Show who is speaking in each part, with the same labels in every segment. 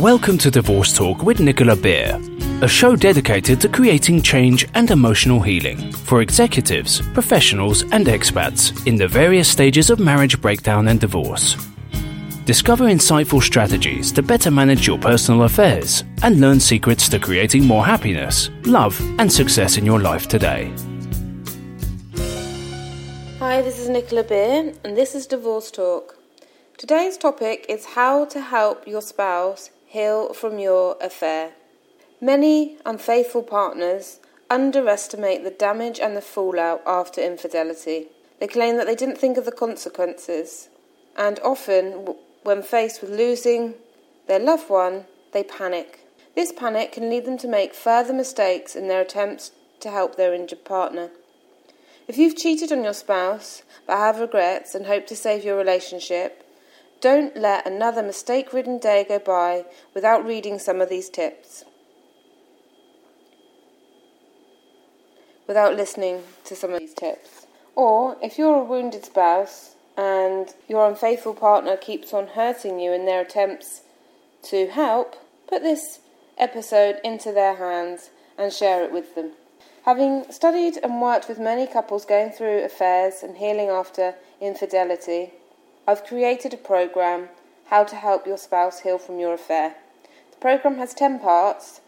Speaker 1: Welcome to Divorce Talk with Nicola Beer, a show dedicated to creating change and emotional healing for executives, professionals, and expats in the various stages of marriage breakdown and divorce. Discover insightful strategies to better manage your personal affairs and learn secrets to creating more happiness, love, and success in your life today.
Speaker 2: Hi, this is Nicola Beer, and this is Divorce Talk. Today's topic is how to help your spouse heal from your affair. Many unfaithful partners underestimate the damage and the fallout after infidelity. They claim that they didn't think of the consequences, and often, when faced with losing their loved one, they panic. This panic can lead them to make further mistakes in their attempts to help their injured partner. If you've cheated on your spouse but have regrets and hope to save your relationship, don't let another mistake ridden day go by without reading some of these tips. Without listening to some of these tips. Or, if you're a wounded spouse and your unfaithful partner keeps on hurting you in their attempts to help, put this episode into their hands and share it with them. Having studied and worked with many couples going through affairs and healing after infidelity, I've created a program, How to Help Your Spouse Heal from Your Affair. The program has 10 parts,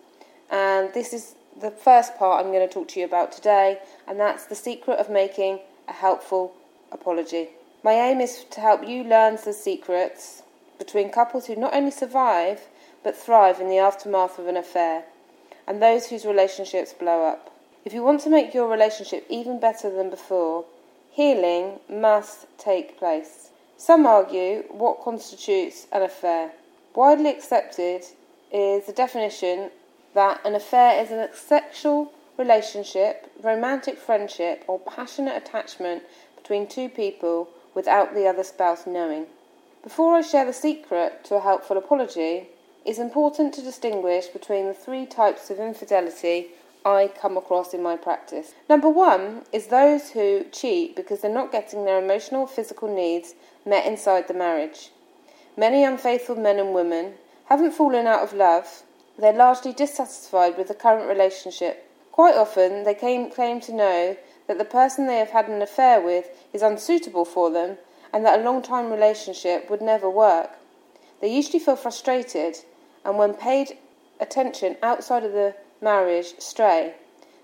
Speaker 2: and this is the first part I'm going to talk to you about today, and that's the secret of making a helpful apology. My aim is to help you learn the secrets between couples who not only survive but thrive in the aftermath of an affair, and those whose relationships blow up. If you want to make your relationship even better than before, healing must take place. Some argue what constitutes an affair. Widely accepted is the definition that an affair is a sexual relationship, romantic friendship, or passionate attachment between two people without the other spouse knowing. Before I share the secret to a helpful apology, it's important to distinguish between the three types of infidelity I come across in my practice. Number one is those who cheat because they're not getting their emotional or physical needs met inside the marriage. Many unfaithful men and women haven't fallen out of love, they're largely dissatisfied with the current relationship. Quite often, they claim, claim to know that the person they have had an affair with is unsuitable for them and that a long time relationship would never work. They usually feel frustrated, and when paid attention outside of the marriage stray.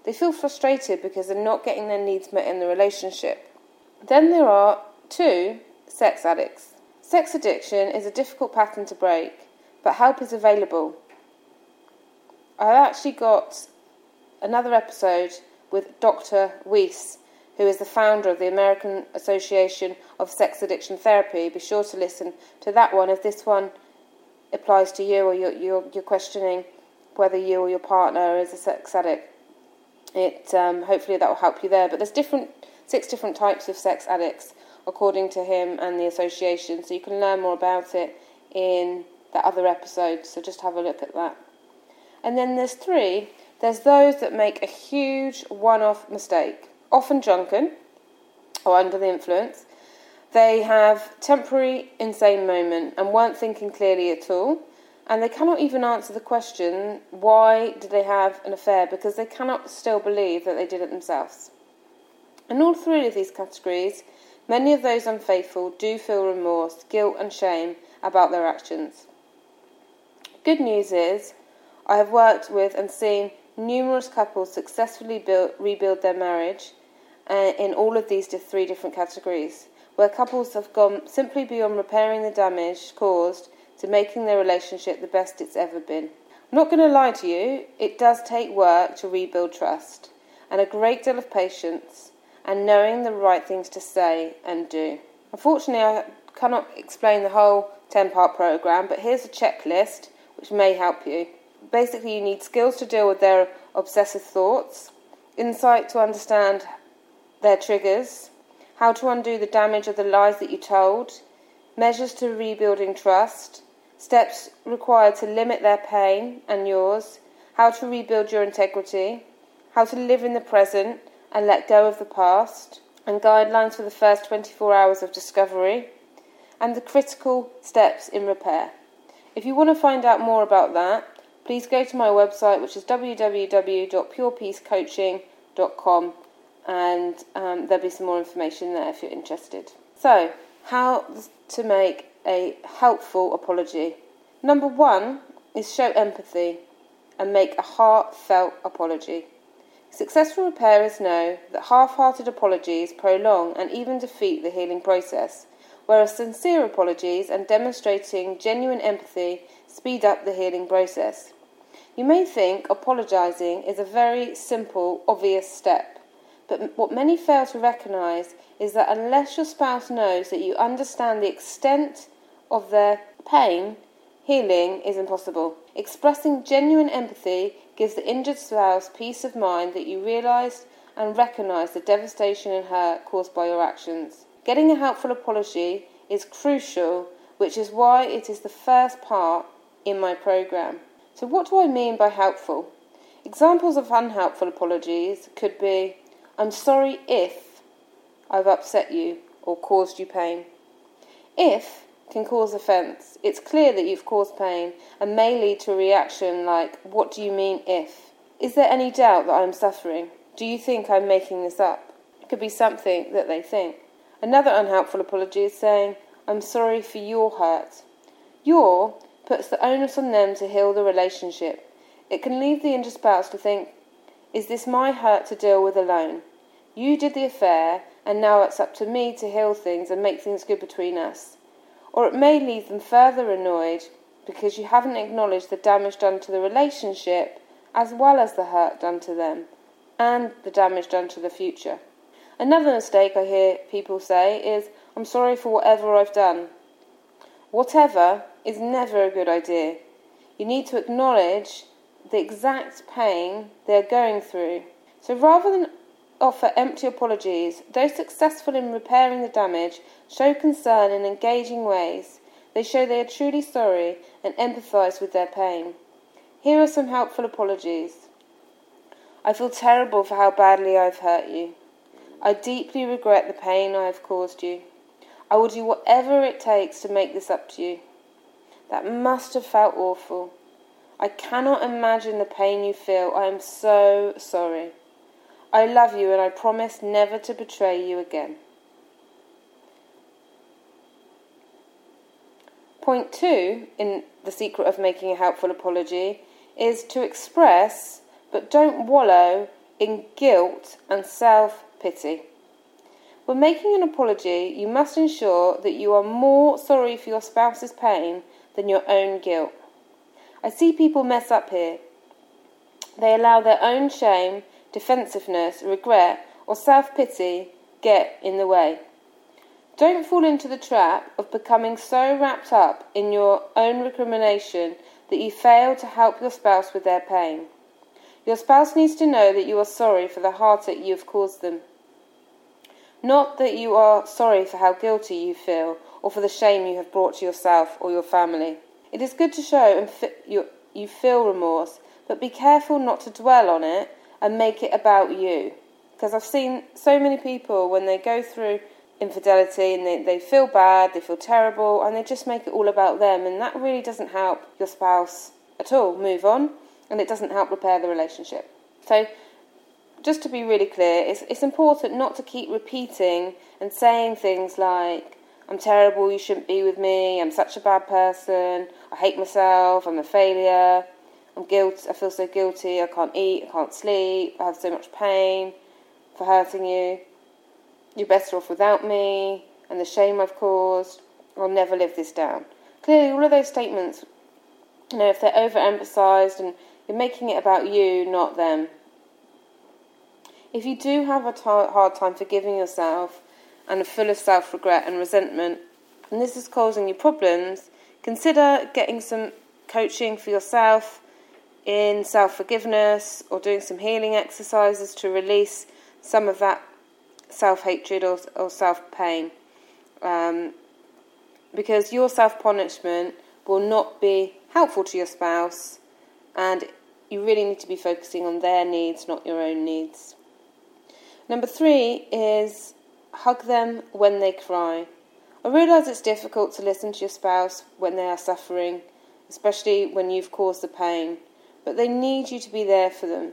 Speaker 2: They feel frustrated because they're not getting their needs met in the relationship. Then there are two sex addicts. Sex addiction is a difficult pattern to break, but help is available. I've actually got another episode with Dr. Weiss, who is the founder of the American Association of Sex Addiction Therapy. Be sure to listen to that one if this one applies to you or you're, you're, you're questioning whether you or your partner is a sex addict. It um, hopefully that will help you there. But there's different six different types of sex addicts according to him and the association. So you can learn more about it in that other episode. So just have a look at that. And then there's three. There's those that make a huge one-off mistake, often drunken or under the influence. They have temporary insane moment and weren't thinking clearly at all and they cannot even answer the question why did they have an affair because they cannot still believe that they did it themselves. In all three of these categories, many of those unfaithful do feel remorse, guilt, and shame about their actions. Good news is, I have worked with and seen numerous couples successfully build, rebuild their marriage uh, in all of these three different categories, where couples have gone simply beyond repairing the damage caused to making their relationship the best it's ever been. I'm not going to lie to you, it does take work to rebuild trust, and a great deal of patience, and knowing the right things to say and do. Unfortunately, I cannot explain the whole 10 part program, but here's a checklist which may help you. Basically, you need skills to deal with their obsessive thoughts, insight to understand their triggers, how to undo the damage of the lies that you told, measures to rebuilding trust, steps required to limit their pain and yours, how to rebuild your integrity, how to live in the present and let go of the past, and guidelines for the first 24 hours of discovery, and the critical steps in repair. If you want to find out more about that, please go to my website, which is www.purepeacecoaching.com, and um, there'll be some more information there if you're interested. So, how to make a helpful apology. Number one is show empathy and make a heartfelt apology. Successful repairers know that half hearted apologies prolong and even defeat the healing process, whereas sincere apologies and demonstrating genuine empathy speed up the healing process. You may think apologising is a very simple, obvious step, but what many fail to recognise is that unless your spouse knows that you understand the extent of their pain, healing is impossible. Expressing genuine empathy gives the injured spouse peace of mind that you realise and recognise the devastation and hurt caused by your actions. Getting a helpful apology is crucial, which is why it is the first part in my programme. So, what do I mean by helpful? Examples of unhelpful apologies could be I'm sorry if I've upset you or caused you pain. If can cause offence. It's clear that you've caused pain and may lead to a reaction like, What do you mean if? Is there any doubt that I'm suffering? Do you think I'm making this up? It could be something that they think. Another unhelpful apology is saying, I'm sorry for your hurt. Your puts the onus on them to heal the relationship. It can leave the injured spouse to think, Is this my hurt to deal with alone? You did the affair, and now it's up to me to heal things and make things good between us or it may leave them further annoyed because you haven't acknowledged the damage done to the relationship as well as the hurt done to them and the damage done to the future. Another mistake I hear people say is, I'm sorry for whatever I've done. Whatever is never a good idea. You need to acknowledge the exact pain they're going through. So rather than offer empty apologies, those successful in repairing the damage show concern in engaging ways. They show they are truly sorry and empathise with their pain. Here are some helpful apologies. I feel terrible for how badly I've hurt you. I deeply regret the pain I have caused you. I will do whatever it takes to make this up to you. That must have felt awful. I cannot imagine the pain you feel. I am so sorry. I love you and I promise never to betray you again. Point two in the secret of making a helpful apology is to express but don't wallow in guilt and self pity. When making an apology, you must ensure that you are more sorry for your spouse's pain than your own guilt. I see people mess up here. They allow their own shame defensiveness, regret, or self pity get in the way. Don't fall into the trap of becoming so wrapped up in your own recrimination that you fail to help your spouse with their pain. Your spouse needs to know that you are sorry for the heartache you have caused them. Not that you are sorry for how guilty you feel or for the shame you have brought to yourself or your family. It is good to show and fi- you, you feel remorse, but be careful not to dwell on it and make it about you. Because I've seen so many people when they go through infidelity and they, they feel bad, they feel terrible, and they just make it all about them, and that really doesn't help your spouse at all move on, and it doesn't help repair the relationship. So, just to be really clear, it's, it's important not to keep repeating and saying things like, I'm terrible, you shouldn't be with me, I'm such a bad person, I hate myself, I'm a failure. I'm guilty. I feel so guilty. I can't eat. I can't sleep. I have so much pain for hurting you. You're better off without me, and the shame I've caused. I'll never live this down. Clearly, all of those statements, you know, if they're overemphasized and you're making it about you, not them. If you do have a t- hard time forgiving yourself and are full of self regret and resentment, and this is causing you problems, consider getting some coaching for yourself in self forgiveness or doing some healing exercises to release some of that self hatred or, or self pain. Um, because your self punishment will not be helpful to your spouse, and you really need to be focusing on their needs, not your own needs. Number three is hug them when they cry. I realise it's difficult to listen to your spouse when they are suffering especially when you've caused the pain, but they need you to be there for them.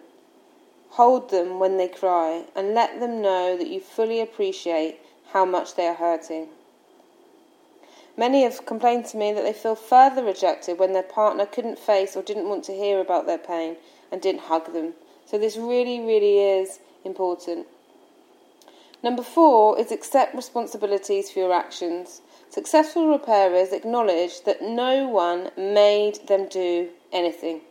Speaker 2: Hold them when they cry and let them know that you fully appreciate how much they are hurting. Many have complained to me that they feel further rejected when their partner couldn't face or didn't want to hear about their pain and didn't hug them. So, this really, really is important. Number four is accept responsibilities for your actions. Successful repairers acknowledge that no one made them do anything.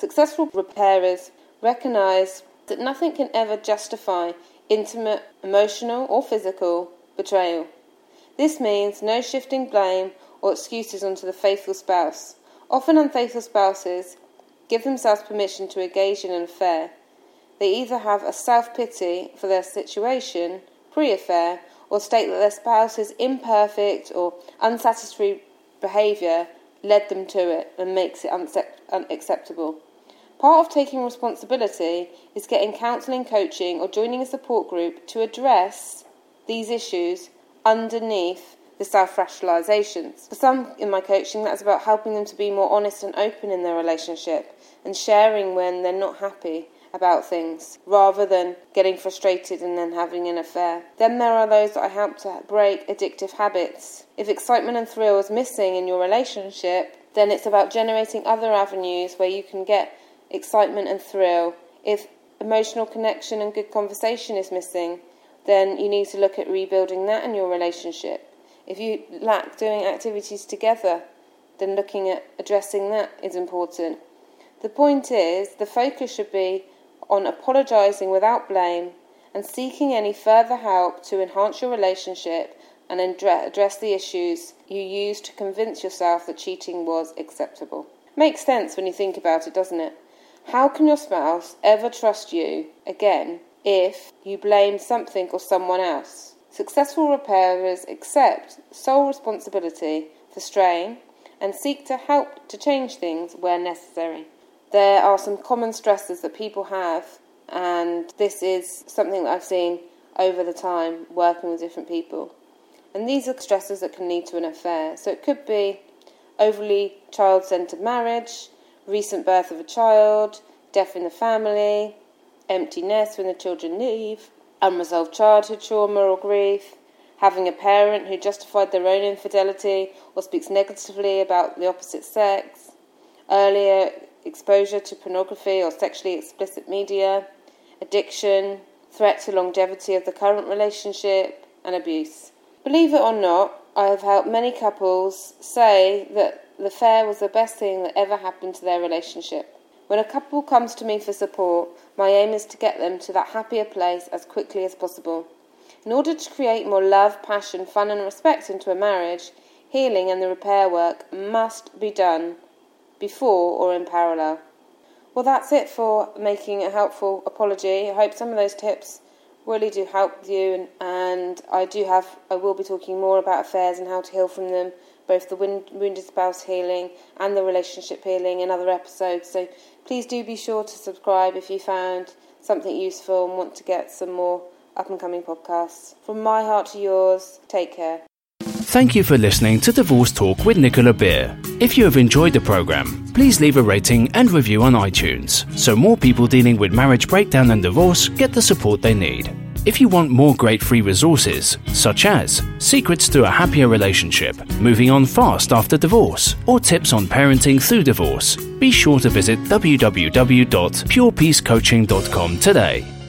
Speaker 2: Successful repairers recognise that nothing can ever justify intimate, emotional, or physical betrayal. This means no shifting blame or excuses onto the faithful spouse. Often, unfaithful spouses give themselves permission to engage in an affair. They either have a self pity for their situation pre affair or state that their spouse's imperfect or unsatisfactory behaviour led them to it and makes it unacceptable. Part of taking responsibility is getting counselling, coaching, or joining a support group to address these issues underneath the self rationalizations. For some in my coaching, that's about helping them to be more honest and open in their relationship and sharing when they're not happy about things rather than getting frustrated and then having an affair. Then there are those that I help to break addictive habits. If excitement and thrill is missing in your relationship, then it's about generating other avenues where you can get excitement and thrill. If emotional connection and good conversation is missing, then you need to look at rebuilding that in your relationship. If you lack doing activities together, then looking at addressing that is important. The point is, the focus should be on apologising without blame and seeking any further help to enhance your relationship and address the issues you used to convince yourself that cheating was acceptable. Makes sense when you think about it, doesn't it? How can your spouse ever trust you again if you blame something or someone else? Successful repairers accept sole responsibility for strain and seek to help to change things where necessary there are some common stresses that people have, and this is something that I've seen over the time working with different people. And these are stresses that can lead to an affair. So it could be overly child centered marriage, recent birth of a child, death in the family, empty nest when the children leave, unresolved childhood trauma or grief, having a parent who justified their own infidelity or speaks negatively about the opposite sex, earlier exposure to pornography or sexually explicit media, addiction, threat to longevity of the current relationship, and abuse. Believe it or not, I have helped many couples say that the affair was the best thing that ever happened to their relationship. When a couple comes to me for support, my aim is to get them to that happier place as quickly as possible. In order to create more love, passion, fun, and respect into a marriage, healing and the repair work must be done before or in parallel. Well, that's it for making a helpful apology. I hope some of those tips really do help you, and, and I do have, I will be talking more about affairs and how to heal from them, both the wounded spouse healing and the relationship healing in other episodes. So please do be sure to subscribe if you found something useful and want to get some more up and coming podcasts. From my heart to yours, take care.
Speaker 1: Thank you for listening to Divorce Talk with Nicola Beer. If you have enjoyed the program, please leave a rating and review on iTunes so more people dealing with marriage breakdown and divorce get the support they need. If you want more great free resources, such as secrets to a happier relationship, moving on fast after divorce, or tips on parenting through divorce, be sure to visit www.purepeacecoaching.com today.